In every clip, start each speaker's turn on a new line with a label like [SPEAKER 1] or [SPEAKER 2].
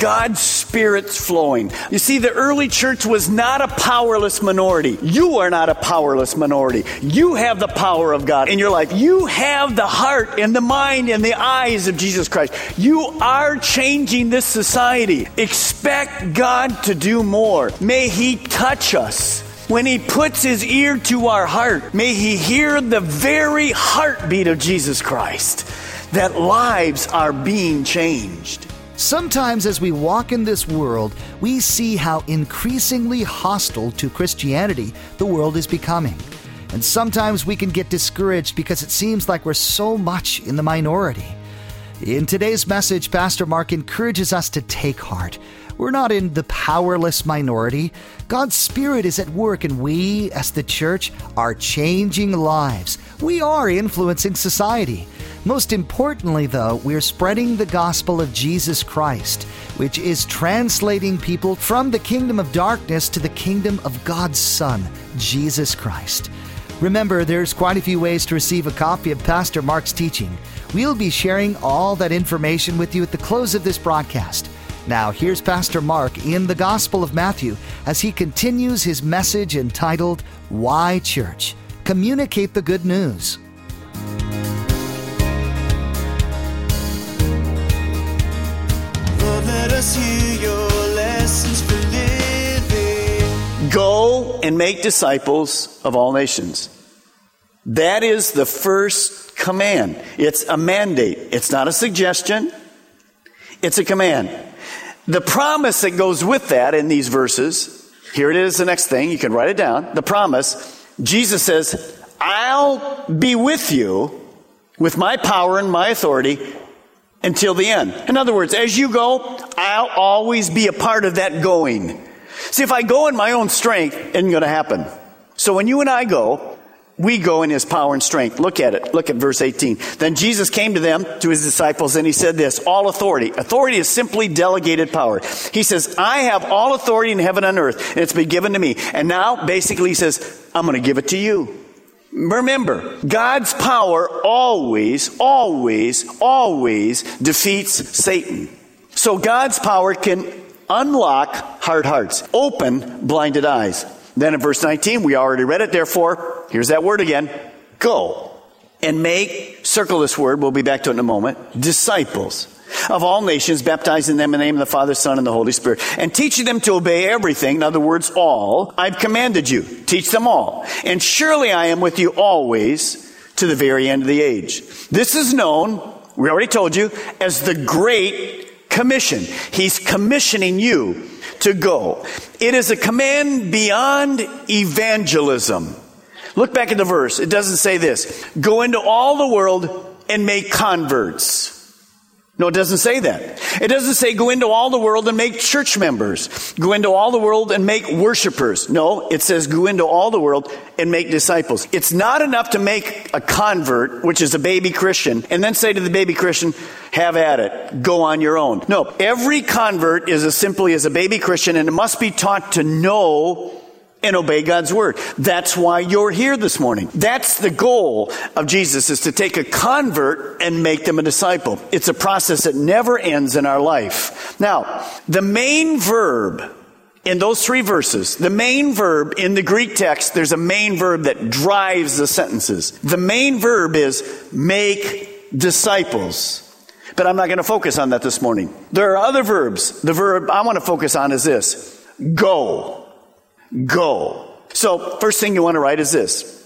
[SPEAKER 1] God's Spirit's flowing. You see, the early church was not a powerless minority. You are not a powerless minority. You have the power of God in your life. You have the heart and the mind and the eyes of Jesus Christ. You are changing this society. Expect God to do more. May He touch us. When he puts his ear to our heart, may he hear the very heartbeat of Jesus Christ that lives are being changed.
[SPEAKER 2] Sometimes, as we walk in this world, we see how increasingly hostile to Christianity the world is becoming. And sometimes we can get discouraged because it seems like we're so much in the minority. In today's message, Pastor Mark encourages us to take heart. We're not in the powerless minority. God's Spirit is at work, and we, as the church, are changing lives. We are influencing society. Most importantly, though, we're spreading the gospel of Jesus Christ, which is translating people from the kingdom of darkness to the kingdom of God's Son, Jesus Christ. Remember, there's quite a few ways to receive a copy of Pastor Mark's teaching. We'll be sharing all that information with you at the close of this broadcast. Now, here's Pastor Mark in the Gospel of Matthew as he continues his message entitled, Why Church? Communicate the Good News.
[SPEAKER 3] Your lessons for living.
[SPEAKER 1] Go and make disciples of all nations. That is the first command. It's a mandate. It's not a suggestion. It's a command. The promise that goes with that in these verses, here it is the next thing. You can write it down. The promise, Jesus says, I'll be with you with my power and my authority until the end. In other words, as you go, I'll always be a part of that going. See, if I go in my own strength, it isn't going to happen. So when you and I go, we go in his power and strength. Look at it. Look at verse 18. Then Jesus came to them, to his disciples, and he said this, all authority. Authority is simply delegated power. He says, I have all authority in heaven and earth, and it's been given to me. And now, basically, he says, I'm going to give it to you. Remember, God's power always, always, always defeats Satan. So God's power can unlock hard hearts, open blinded eyes. Then in verse 19, we already read it, therefore, here's that word again go and make, circle this word, we'll be back to it in a moment, disciples of all nations, baptizing them in the name of the Father, Son, and the Holy Spirit, and teaching them to obey everything, in other words, all, I've commanded you. Teach them all. And surely I am with you always to the very end of the age. This is known, we already told you, as the Great Commission. He's commissioning you to go. It is a command beyond evangelism. Look back at the verse. It doesn't say this. Go into all the world and make converts. No, it doesn't say that. It doesn't say go into all the world and make church members. Go into all the world and make worshipers. No, it says go into all the world and make disciples. It's not enough to make a convert, which is a baby Christian, and then say to the baby Christian, have at it. Go on your own. No, every convert is as simply as a baby Christian and it must be taught to know and obey God's word. That's why you're here this morning. That's the goal of Jesus is to take a convert and make them a disciple. It's a process that never ends in our life. Now, the main verb in those three verses, the main verb in the Greek text, there's a main verb that drives the sentences. The main verb is make disciples. But I'm not going to focus on that this morning. There are other verbs. The verb I want to focus on is this. Go. Go. So, first thing you want to write is this.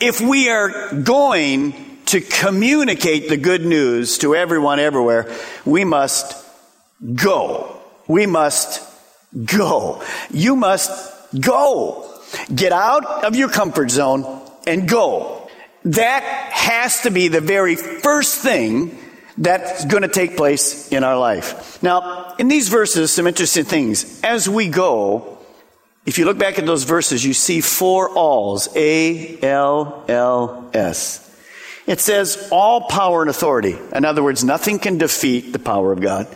[SPEAKER 1] If we are going to communicate the good news to everyone everywhere, we must go. we must go. You must go. Get out of your comfort zone and go. That has to be the very first thing that's going to take place in our life. Now, in these verses, some interesting things. As we go, if you look back at those verses, you see four alls. A, L, L, S. It says all power and authority. In other words, nothing can defeat the power of God.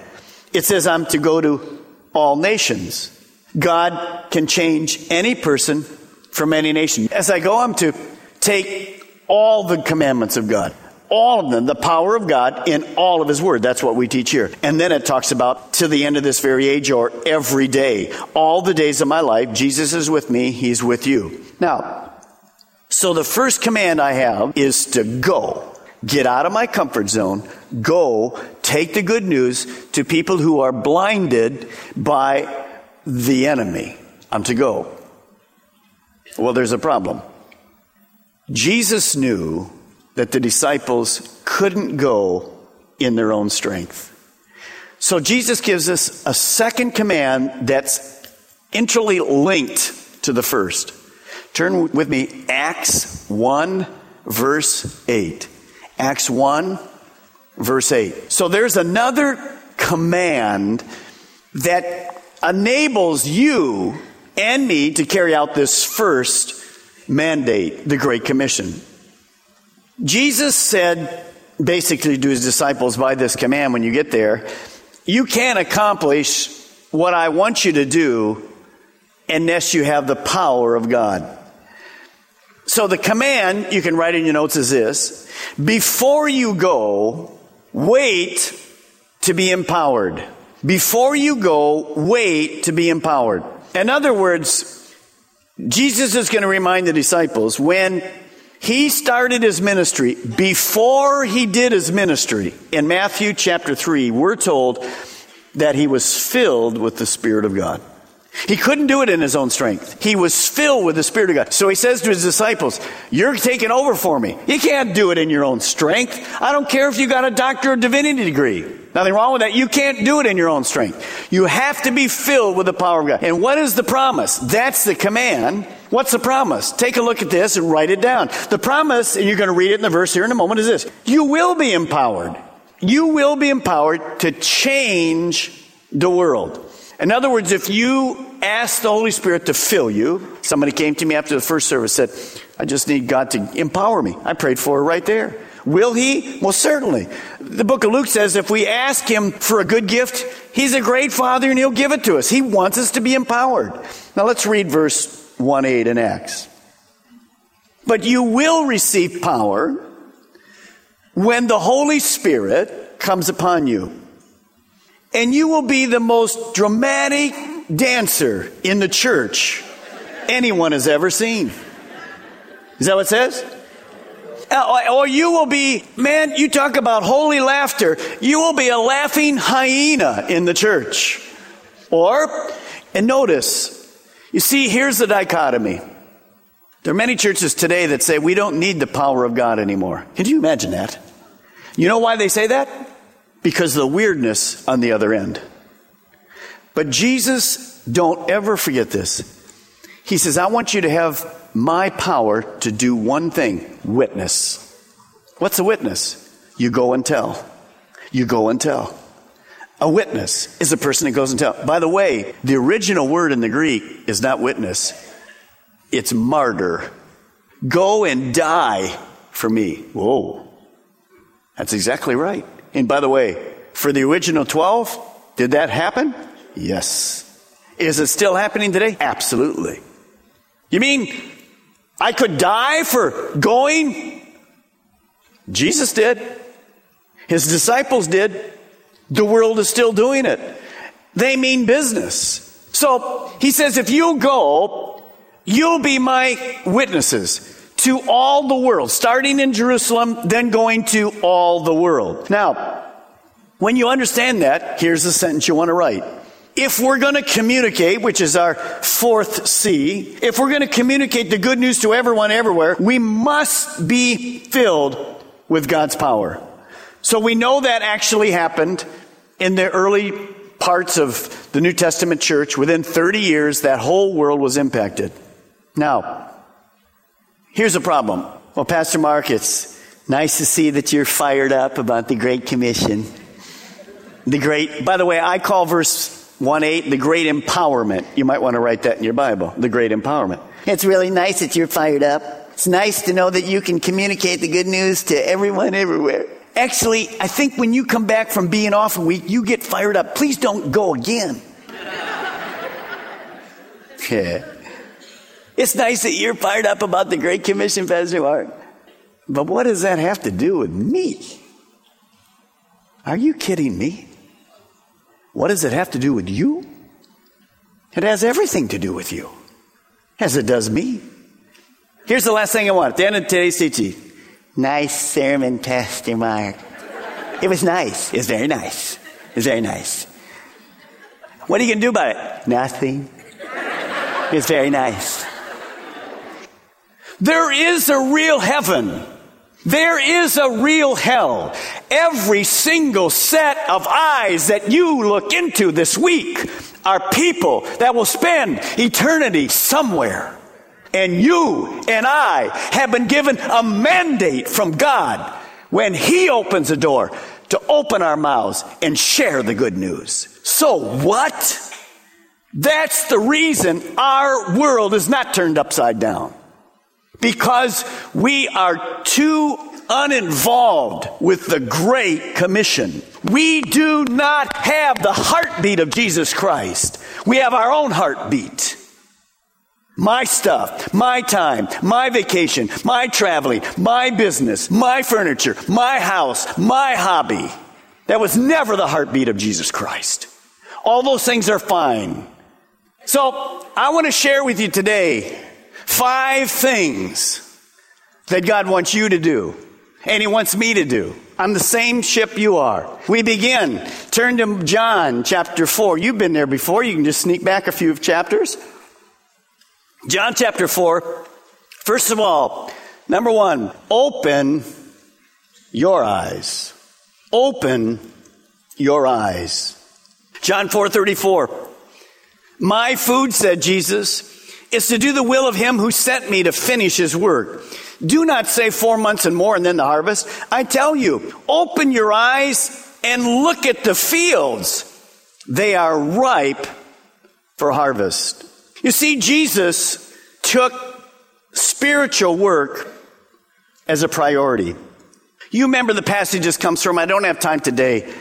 [SPEAKER 1] It says I'm to go to all nations. God can change any person from any nation. As I go, I'm to take all the commandments of God, all of them, the power of God in all of His Word. That's what we teach here. And then it talks about to the end of this very age or every day. All the days of my life, Jesus is with me, He's with you. Now, so the first command I have is to go. Get out of my comfort zone. Go take the good news to people who are blinded by the enemy. I'm to go. Well, there's a problem. Jesus knew that the disciples couldn't go in their own strength. So Jesus gives us a second command that's interlinked to the first. Turn with me, Acts 1, verse 8. Acts 1, verse 8. So there's another command that enables you and me to carry out this first mandate, the Great Commission. Jesus said basically to his disciples by this command when you get there, you can't accomplish what I want you to do unless you have the power of God. So the command you can write in your notes is this before you go, wait to be empowered. Before you go, wait to be empowered. In other words, Jesus is going to remind the disciples when he started his ministry, before he did his ministry, in Matthew chapter 3, we're told that he was filled with the Spirit of God. He couldn't do it in his own strength. He was filled with the Spirit of God. So he says to his disciples, You're taking over for me. You can't do it in your own strength. I don't care if you got a doctor of divinity degree. Nothing wrong with that. You can't do it in your own strength. You have to be filled with the power of God. And what is the promise? That's the command. What's the promise? Take a look at this and write it down. The promise, and you're going to read it in the verse here in a moment, is this. You will be empowered. You will be empowered to change the world. In other words, if you ask the Holy Spirit to fill you, somebody came to me after the first service said, I just need God to empower me. I prayed for it right there. Will he? Well, certainly. The book of Luke says if we ask him for a good gift, he's a great father and he'll give it to us. He wants us to be empowered. Now let's read verse 1 8 in Acts. But you will receive power when the Holy Spirit comes upon you and you will be the most dramatic dancer in the church anyone has ever seen. Is that what it says? Uh, or you will be, man, you talk about holy laughter. You will be a laughing hyena in the church. Or, and notice, you see, here's the dichotomy. There are many churches today that say we don't need the power of God anymore. Can you imagine that? You know why they say that? because of the weirdness on the other end. But Jesus, don't ever forget this. He says, I want you to have my power to do one thing witness. What's a witness? You go and tell. You go and tell. A witness is a person that goes and tell. By the way, the original word in the Greek is not witness, it's martyr. Go and die for me. Whoa. That's exactly right. And by the way, for the original 12, did that happen? Yes. Is it still happening today? Absolutely. You mean I could die for going? Jesus did. His disciples did. The world is still doing it. They mean business. So he says, if you go, you'll be my witnesses to all the world, starting in Jerusalem, then going to all the world. Now, when you understand that, here's the sentence you want to write. If we're going to communicate, which is our fourth C, if we're going to communicate the good news to everyone everywhere, we must be filled with God's power. So we know that actually happened in the early parts of the New Testament church, within 30 years, that whole world was impacted. Now, here's a problem. Well, Pastor Mark, it's nice to see that you're fired up about the Great Commission. The great, by the way, I call verse 1 8 the great empowerment. You might want to write that in your Bible. The great empowerment. It's really nice that you're fired up. It's nice to know that you can communicate the good news to everyone everywhere. Actually, I think when you come back from being off a week, you get fired up. Please don't go again. yeah. It's nice that you're fired up about the Great Commission, Pastor Mark. But what does that have to do with me? Are you kidding me? What does it have to do with you? It has everything to do with you, as it does me. Here's the last thing I want at the end of today's teaching. Nice sermon, Pastor Mark. It was nice. It was very nice. It was very nice. What are you going to do about it? Nothing. It's very nice. There is a real heaven. There is a real hell. Every single set of eyes that you look into this week are people that will spend eternity somewhere. And you and I have been given a mandate from God when He opens a door to open our mouths and share the good news. So what? That's the reason our world is not turned upside down. Because we are too uninvolved with the Great Commission. We do not have the heartbeat of Jesus Christ. We have our own heartbeat. My stuff, my time, my vacation, my traveling, my business, my furniture, my house, my hobby. That was never the heartbeat of Jesus Christ. All those things are fine. So I want to share with you today five things that God wants you to do and He wants me to do. I'm the same ship you are. We begin. Turn to John chapter 4. You've been there before. You can just sneak back a few chapters. John chapter 4. First of all, number one, open your eyes. Open your eyes. John 4:34. My food, said Jesus, is to do the will of him who sent me to finish his work. Do not say four months and more and then the harvest. I tell you, open your eyes and look at the fields. They are ripe for harvest. You see, Jesus took spiritual work as a priority. You remember the passage this comes from. I don't have time today.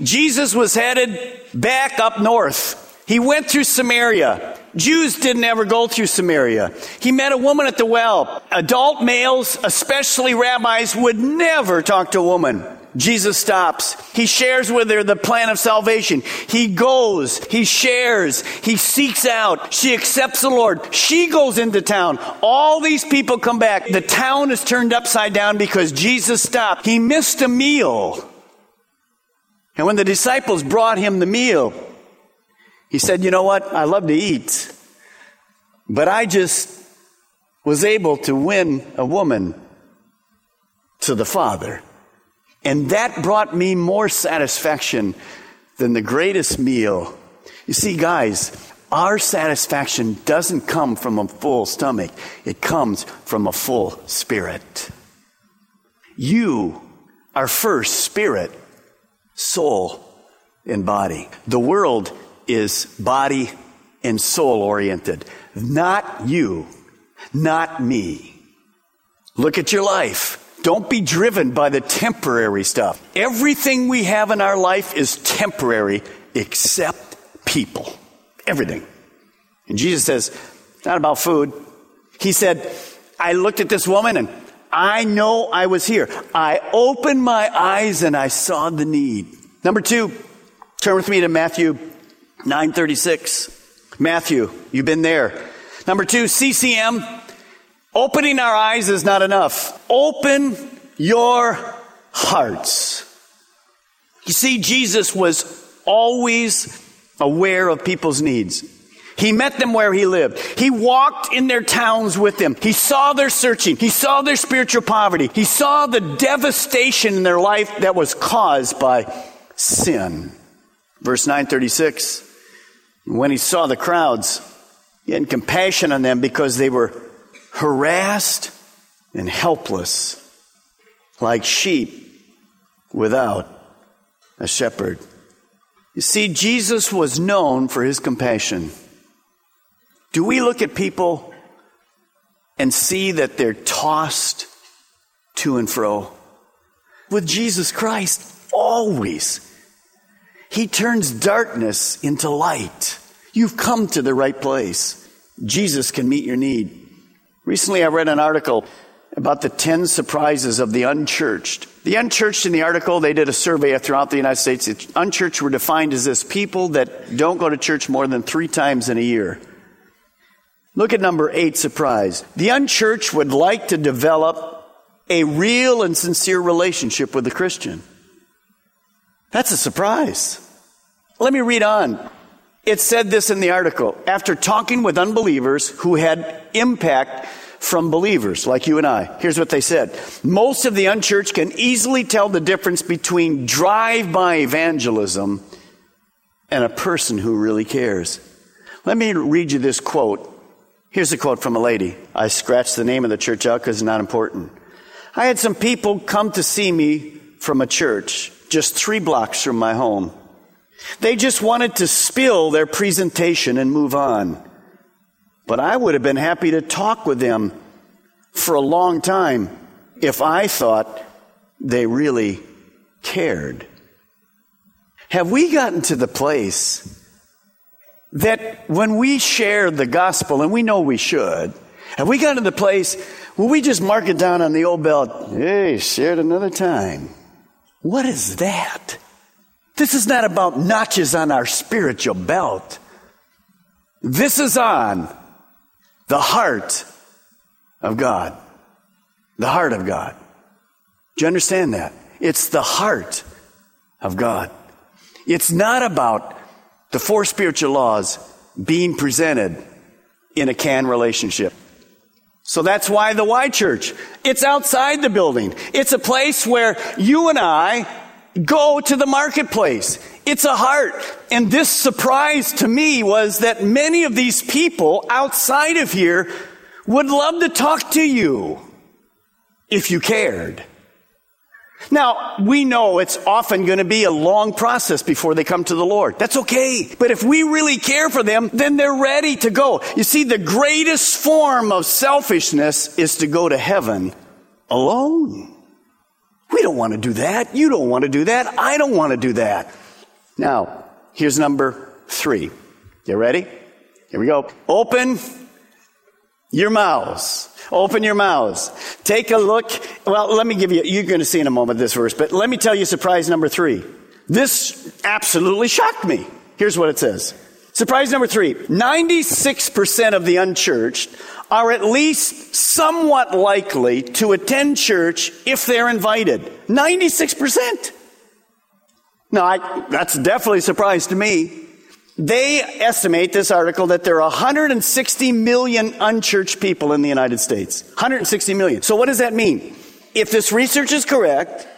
[SPEAKER 1] Jesus was headed back up north. He went through Samaria. Jews didn't ever go through Samaria. He met a woman at the well. Adult males, especially rabbis, would never talk to a woman. Jesus stops. He shares with her the plan of salvation. He goes. He shares. He seeks out. She accepts the Lord. She goes into town. All these people come back. The town is turned upside down because Jesus stopped. He missed a meal. And when the disciples brought him the meal, he said, You know what? I love to eat. But I just was able to win a woman to the Father. And that brought me more satisfaction than the greatest meal. You see, guys, our satisfaction doesn't come from a full stomach, it comes from a full spirit. You are first spirit, soul, and body. The world is body and soul oriented, not you, not me. Look at your life. Don't be driven by the temporary stuff. Everything we have in our life is temporary except people. Everything. And Jesus says, it's not about food. He said, I looked at this woman and I know I was here. I opened my eyes and I saw the need. Number two, turn with me to Matthew 936. Matthew, you've been there. Number two, CCM. Opening our eyes is not enough. Open your hearts. You see, Jesus was always aware of people's needs. He met them where he lived. He walked in their towns with them. He saw their searching. He saw their spiritual poverty. He saw the devastation in their life that was caused by sin. Verse 936 When he saw the crowds, he had compassion on them because they were harassed and helpless, like sheep without a shepherd. You see, Jesus was known for his compassion. Do we look at people and see that they're tossed to and fro? With Jesus Christ, always. He turns darkness into light. You've come to the right place. Jesus can meet your need. Recently, I read an article about the 10 surprises of the unchurched. The unchurched in the article, they did a survey throughout the United States. Unchurched were defined as this people that don't go to church more than three times in a year. Look at number eight surprise. The unchurched would like to develop a real and sincere relationship with the Christian. That's a surprise. Let me read on. It said this in the article. After talking with unbelievers who had impact from believers like you and I, here's what they said. Most of the unchurched can easily tell the difference between drive by evangelism and a person who really cares. Let me read you this quote. Here's a quote from a lady. I scratched the name of the church out because it's not important. I had some people come to see me from a church just three blocks from my home. They just wanted to spill their presentation and move on. But I would have been happy to talk with them for a long time if I thought they really cared. Have we gotten to the place that when we share the gospel, and we know we should, have we gotten to the place where we just mark it down on the old belt? Hey, shared another time. What is that? This is not about notches on our spiritual belt. This is on the heart of God. The heart of God. Do you understand that? It's the heart of God. It's not about the four spiritual laws being presented in a can relationship. So that's why the Y Church. It's outside the building. It's a place where you and I go to the marketplace. It's a heart. And this surprise to me was that many of these people outside of here would love to talk to you if you cared. Now, we know it's often going to be a long process before they come to the Lord. That's okay. But if we really care for them, then they're ready to go. You see, the greatest form of selfishness is to go to heaven alone. We don't want to do that. You don't want to do that. I don't want to do that. Now, here's number three. You ready? Here we go. Open your mouths. Open your mouths. Take a look. Well, let me give you, you're going to see in a moment this verse, but let me tell you surprise number three. This absolutely shocked me. Here's what it says. Surprise number three 96% of the unchurched are at least somewhat likely to attend church if they're invited. 96%. Now, I, that's definitely a surprise to me. They estimate this article that there are 160 million unchurched people in the United States. 160 million. So what does that mean? If this research is correct,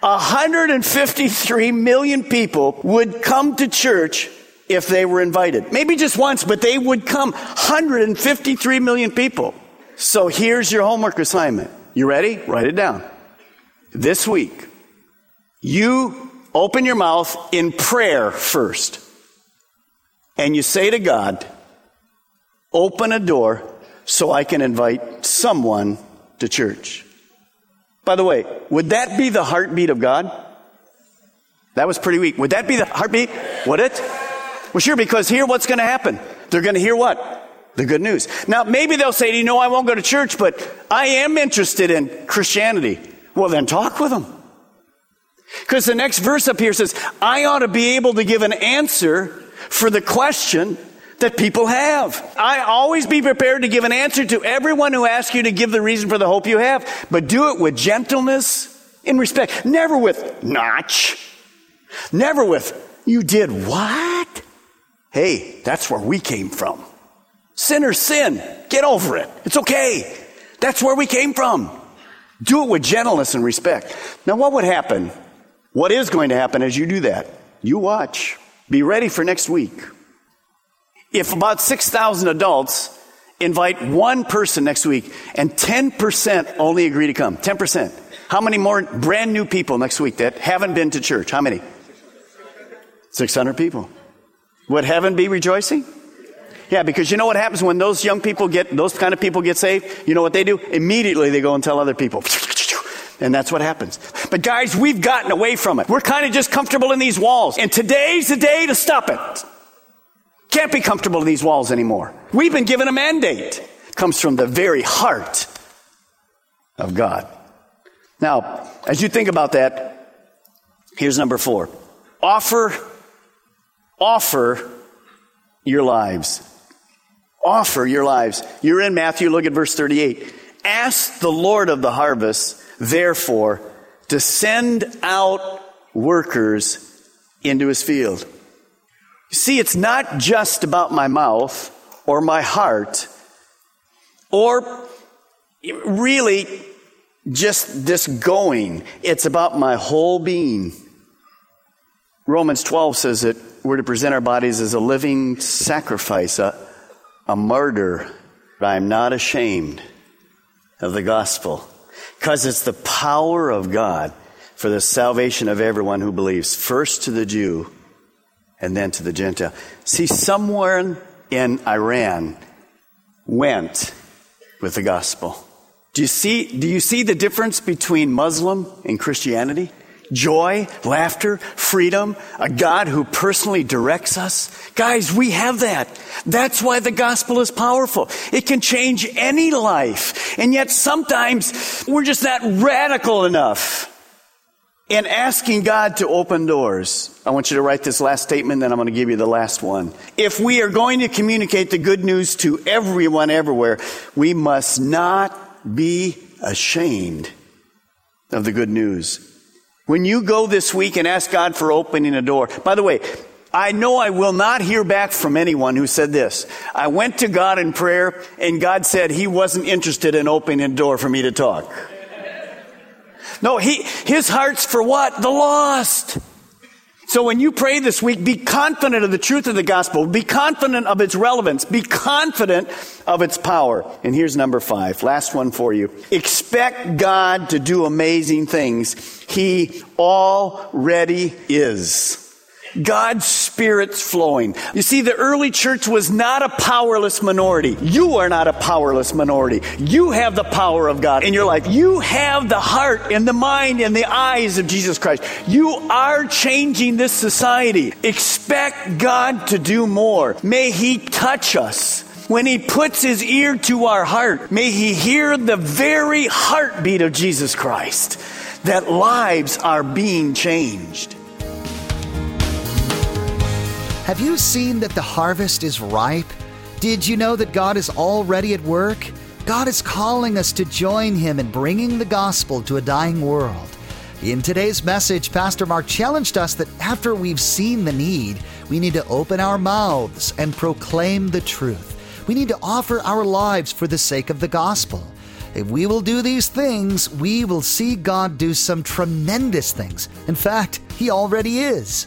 [SPEAKER 1] 153 million people would come to church if they were invited. Maybe just once, but they would come. 153 million people. So here's your homework assignment. You ready? Write it down. This week, you open your mouth in prayer first and you say to God, open a door so I can invite someone to church. By the way, would that be the heartbeat of God? That was pretty weak. Would that be the heartbeat? Would it? Well, sure, because here what's going to happen? They're going to hear what? The good news. Now, maybe they'll say, you know, I won't go to church, but I am interested in Christianity. Well, then talk with them. Because the next verse up here says, I ought to be able to give an answer for the question that people have. I always be prepared to give an answer to everyone who asks you to give the reason for the hope you have, but do it with gentleness, in respect, never with notch, never with you did what? Hey, that's where we came from. Sinners sin. Get over it. It's okay. That's where we came from. Do it with gentleness and respect. Now, what would happen? What is going to happen as you do that? You watch. Be ready for next week. If about 6,000 adults invite one person next week and 10% only agree to come, 10%, how many more brand new people next week that haven't been to church? How many? 600 people. Would heaven be rejoicing? Yeah, because you know what happens when those young people get, those kind of people get saved? You know what they do? Immediately they go and tell other people. And that's what happens. But guys, we've gotten away from it. We're kind of just comfortable in these walls. And today's the day to stop it. Can't be comfortable in these walls anymore. We've been given a mandate. Comes from the very heart of God. Now, as you think about that, here's number four. Offer, offer your lives. Offer your lives. You're in Matthew, look at verse 38. Ask the Lord of the harvest therefore, to send out workers into his field. See, it's not just about my mouth or my heart or really just this going. It's about my whole being. Romans 12 says that we're to present our bodies as a living sacrifice, a, a martyr. I am not ashamed of the gospel because it's the power of God for the salvation of everyone who believes, first to the Jew and then to the Gentile. See, somewhere in Iran went with the gospel. Do you see, do you see the difference between Muslim and Christianity? Joy, laughter, freedom, a God who personally directs us. Guys, we have that. That's why the gospel is powerful. It can change any life. And yet sometimes we're just not radical enough in asking God to open doors. I want you to write this last statement, then I'm going to give you the last one. If we are going to communicate the good news to everyone everywhere, we must not be ashamed of the good news. When you go this week and ask God for opening a door, by the way, I know I will not hear back from anyone who said this. I went to God in prayer and God said he wasn't interested in opening a door for me to talk. No, he, his heart's for what? The lost. So when you pray this week, be confident of the truth of the gospel. Be confident of its relevance. Be confident of its power. And here's number five. Last one for you. Expect God to do amazing things. He already is. God's Spirit's flowing. You see, the early church was not a powerless minority. You are not a powerless minority. You have the power of God in your life. You have the heart and the mind and the eyes of Jesus Christ. You are changing this society. Expect God to do more. May He touch us. When He puts His ear to our heart, may He hear the very heartbeat of Jesus Christ that lives are being changed.
[SPEAKER 2] Have you seen that the harvest is ripe? Did you know that God is already at work? God is calling us to join Him in bringing the gospel to a dying world. In today's message, Pastor Mark challenged us that after we've seen the need, we need to open our mouths and proclaim the truth. We need to offer our lives for the sake of the gospel. If we will do these things, we will see God do some tremendous things. In fact, He already is.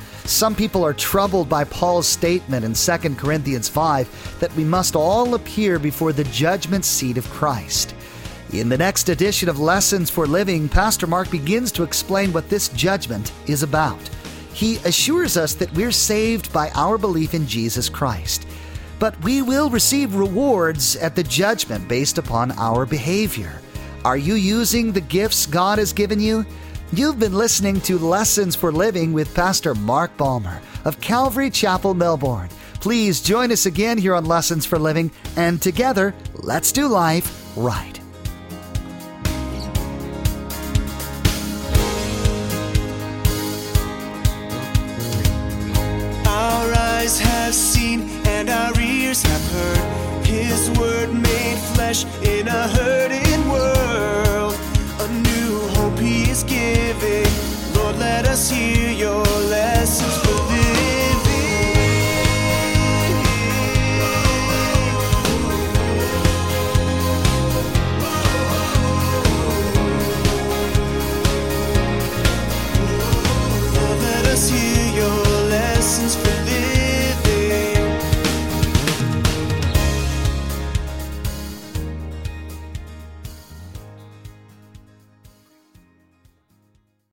[SPEAKER 2] Some people are troubled by Paul's statement in 2 Corinthians 5 that we must all appear before the judgment seat of Christ. In the next edition of Lessons for Living, Pastor Mark begins to explain what this judgment is about. He assures us that we're saved by our belief in Jesus Christ. But we will receive rewards at the judgment based upon our behavior. Are you using the gifts God has given you? You've been listening to Lessons for Living with Pastor Mark Balmer of Calvary Chapel, Melbourne. Please join us again here on Lessons for Living, and together, let's do life right.
[SPEAKER 1] Our eyes have seen and our ears have heard His word made flesh in a hurting